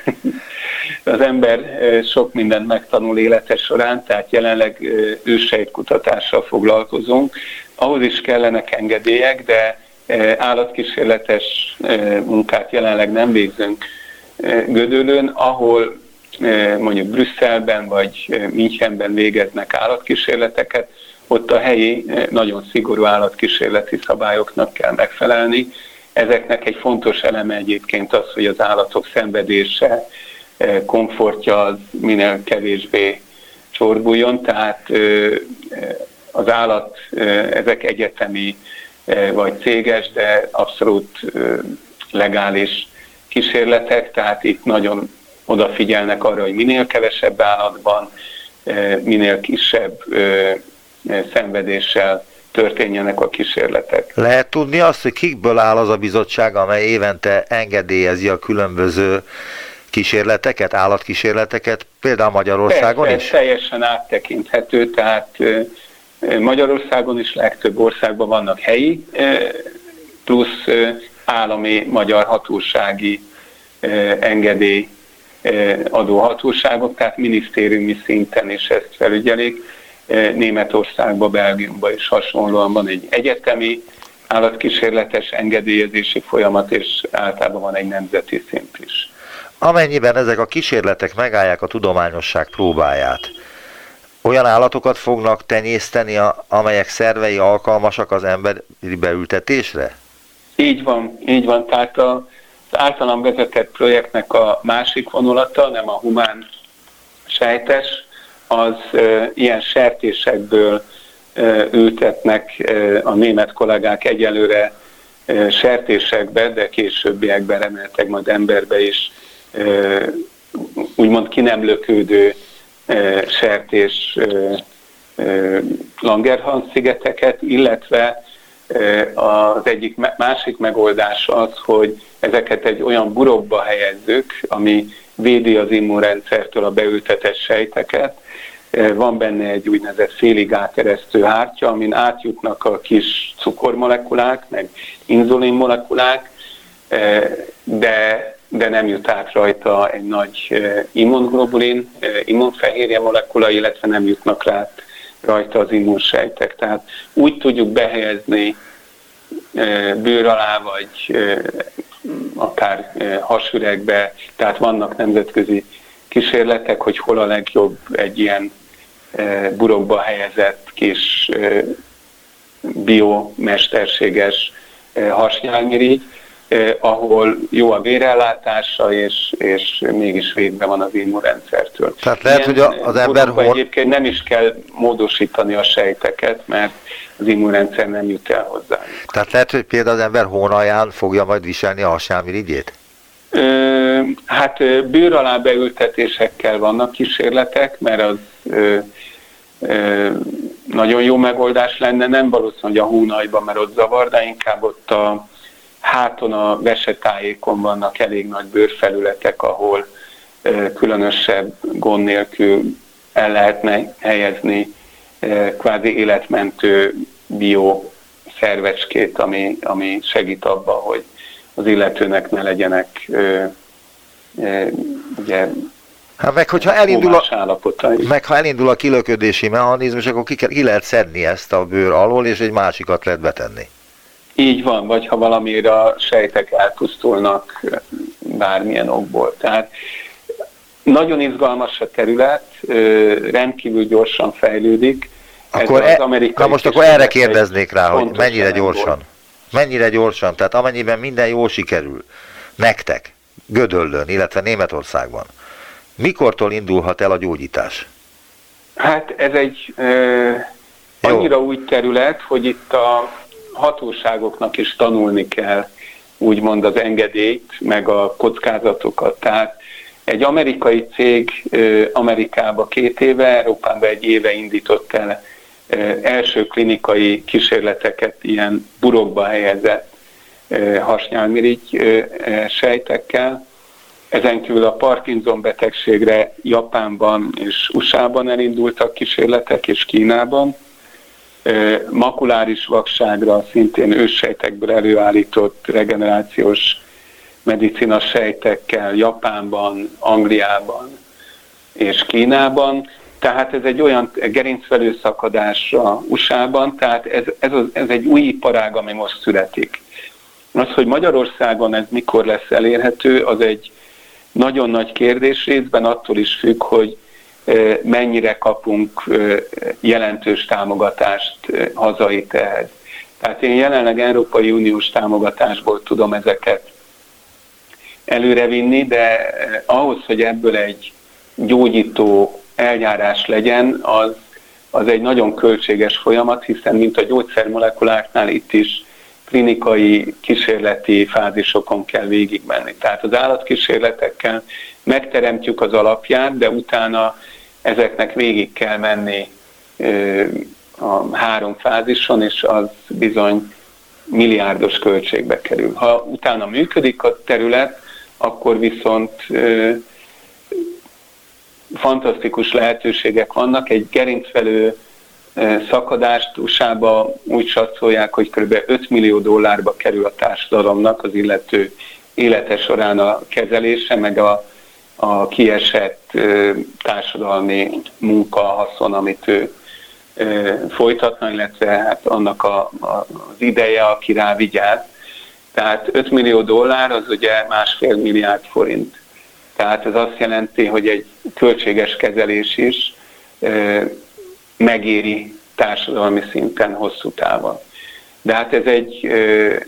az ember sok mindent megtanul élete során, tehát jelenleg ősejtkutatással foglalkozunk. Ahhoz is kellenek engedélyek, de állatkísérletes munkát jelenleg nem végzünk Gödöllőn, ahol mondjuk Brüsszelben vagy Münchenben végeznek állatkísérleteket, ott a helyi nagyon szigorú állatkísérleti szabályoknak kell megfelelni. Ezeknek egy fontos eleme egyébként az, hogy az állatok szenvedése, komfortja az minél kevésbé csorbuljon, tehát az állat, ezek egyetemi vagy céges, de abszolút legális kísérletek, tehát itt nagyon odafigyelnek arra, hogy minél kevesebb állatban, minél kisebb szenvedéssel történjenek a kísérletek. Lehet tudni azt, hogy kikből áll az a bizottság, amely évente engedélyezi a különböző kísérleteket, állatkísérleteket, például Magyarországon Persze, is? teljesen áttekinthető, tehát Magyarországon is legtöbb országban vannak helyi, plusz állami magyar hatósági engedély adóhatóságok, tehát minisztériumi szinten is ezt felügyelik. Németországban, Belgiumban is hasonlóan van egy egyetemi állatkísérletes engedélyezési folyamat, és általában van egy nemzeti szint is. Amennyiben ezek a kísérletek megállják a tudományosság próbáját, olyan állatokat fognak tenyészteni, amelyek szervei alkalmasak az emberi beültetésre? Így van, így van. Tehát az általam vezetett projektnek a másik vonulata, nem a humán sejtes, az e, ilyen sertésekből e, ültetnek e, a német kollégák egyelőre e, sertésekbe, de későbbiekben reméltek majd emberbe is úgymond ki nem lökődő sertés Langerhans szigeteket, illetve az egyik másik megoldás az, hogy ezeket egy olyan burokba helyezzük, ami védi az immunrendszertől a beültetett sejteket. Van benne egy úgynevezett félig átkeresztő hártya, amin átjutnak a kis cukormolekulák, meg inzulinmolekulák, de de nem jut át rajta egy nagy immunglobulin, eh, immunfehérje molekula, illetve nem jutnak rá rajta az immunsejtek. Tehát úgy tudjuk behelyezni bőr alá, vagy akár hasüregbe, tehát vannak nemzetközi kísérletek, hogy hol a legjobb egy ilyen burokba helyezett kis biomesterséges hasnyálmirigy, ahol jó a vérellátása, és, és mégis védve van az immunrendszertől. Tehát lehet, Ilyen hogy az ember... Hor... Egyébként nem is kell módosítani a sejteket, mert az immunrendszer nem jut el hozzá. Tehát lehet, hogy például az ember hónalján fogja majd viselni a hasnyálmirigyét? Hát bőr alá beültetésekkel vannak kísérletek, mert az ö, ö, nagyon jó megoldás lenne, nem valószínű, hogy a hónajban, mert ott zavar, de inkább ott a háton a vesetájékon vannak elég nagy bőrfelületek, ahol különösebb gond nélkül el lehetne helyezni kvázi életmentő bio szervecskét, ami, ami segít abba, hogy az illetőnek ne legyenek ugye Hát meg hogyha elindul a, meg ha elindul a kilöködési mechanizmus, akkor ki, ki lehet szedni ezt a bőr alól, és egy másikat lehet betenni. Így van, vagy ha valamire a sejtek elpusztulnak bármilyen okból. Tehát nagyon izgalmas a terület, rendkívül gyorsan fejlődik. Akkor Ez e, na most akkor erre kérdeznék rá, hogy mennyire gyorsan. Mennyire gyorsan, tehát amennyiben minden jól sikerül, nektek, Gödöllön, illetve Németországban, Mikortól indulhat el a gyógyítás? Hát ez egy ö, annyira Jó. új terület, hogy itt a hatóságoknak is tanulni kell úgymond az engedélyt, meg a kockázatokat. Tehát egy amerikai cég Amerikába két éve, Európában egy éve indított el első klinikai kísérleteket ilyen burokba helyezett hasnyálmirigy sejtekkel, ezen kívül a Parkinson betegségre Japánban és USA-ban elindultak kísérletek, és Kínában. Makuláris vakságra szintén őssejtekből előállított regenerációs medicina sejtekkel Japánban, Angliában és Kínában. Tehát ez egy olyan gerincvelő szakadásra USA-ban, tehát ez, ez, az, ez egy új iparág, ami most születik. Az, hogy Magyarországon ez mikor lesz elérhető, az egy nagyon nagy kérdés részben attól is függ, hogy mennyire kapunk jelentős támogatást hazai ehhez. Tehát én jelenleg Európai Uniós támogatásból tudom ezeket előrevinni, de ahhoz, hogy ebből egy gyógyító eljárás legyen, az, az egy nagyon költséges folyamat, hiszen mint a gyógyszermolekuláknál itt is klinikai kísérleti fázisokon kell végigmenni. Tehát az állatkísérletekkel megteremtjük az alapját, de utána ezeknek végig kell menni a három fázison, és az bizony milliárdos költségbe kerül. Ha utána működik a terület, akkor viszont fantasztikus lehetőségek vannak. Egy gerincvelő szakadást USA-ba úgy satszolják, hogy kb. 5 millió dollárba kerül a társadalomnak az illető élete során a kezelése, meg a, a kiesett társadalmi munka, haszon, amit ő folytatna, illetve hát annak a, a, az ideje, aki rá vigyáz. Tehát 5 millió dollár az ugye másfél milliárd forint. Tehát ez azt jelenti, hogy egy költséges kezelés is megéri társadalmi szinten hosszú távon. De hát ez egy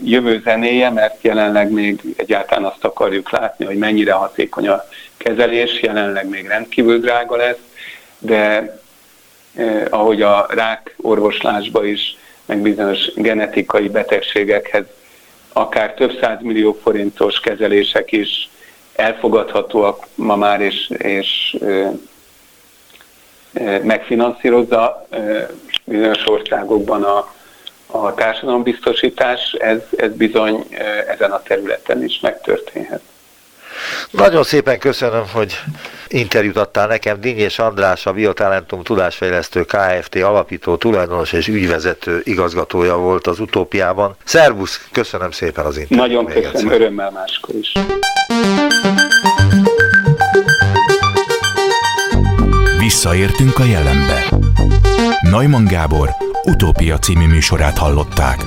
jövő zenéje, mert jelenleg még egyáltalán azt akarjuk látni, hogy mennyire hatékony a kezelés, jelenleg még rendkívül drága lesz, de ahogy a rák orvoslásba is, meg bizonyos genetikai betegségekhez akár több száz millió forintos kezelések is elfogadhatóak ma már, és, és megfinanszírozza bizonyos országokban a, a társadalombiztosítás, ez, ez bizony ezen a területen is megtörténhet. Nagyon szépen köszönöm, hogy interjút adtál nekem. Dinnyés András, a Biotalentum tudásfejlesztő Kft. alapító, tulajdonos és ügyvezető igazgatója volt az utópiában. Szervusz, köszönöm szépen az interjút. Nagyon köszönöm, egyszer. örömmel máskor is. Visszaértünk a jelenbe. Neumann Gábor utópia című műsorát hallották.